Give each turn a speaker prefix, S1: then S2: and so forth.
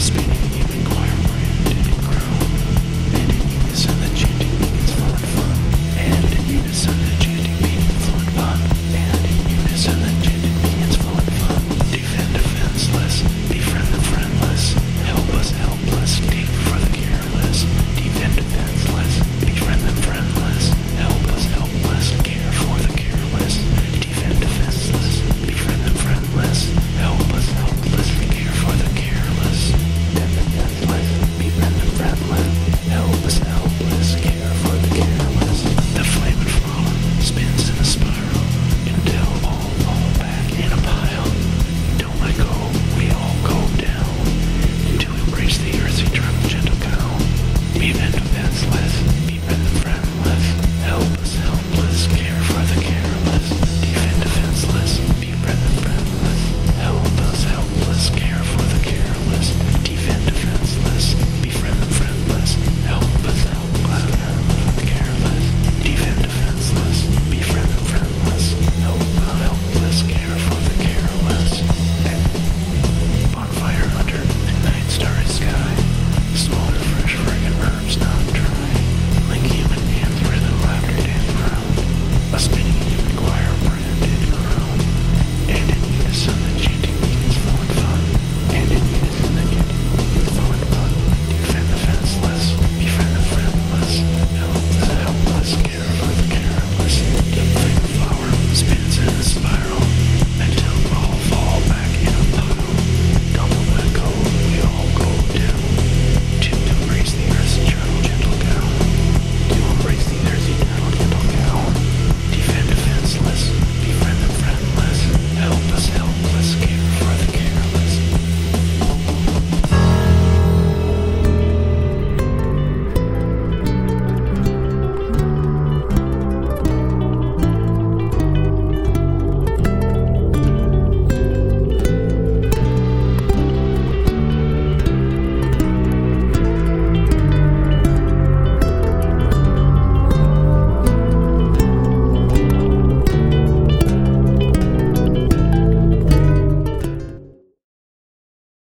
S1: speak.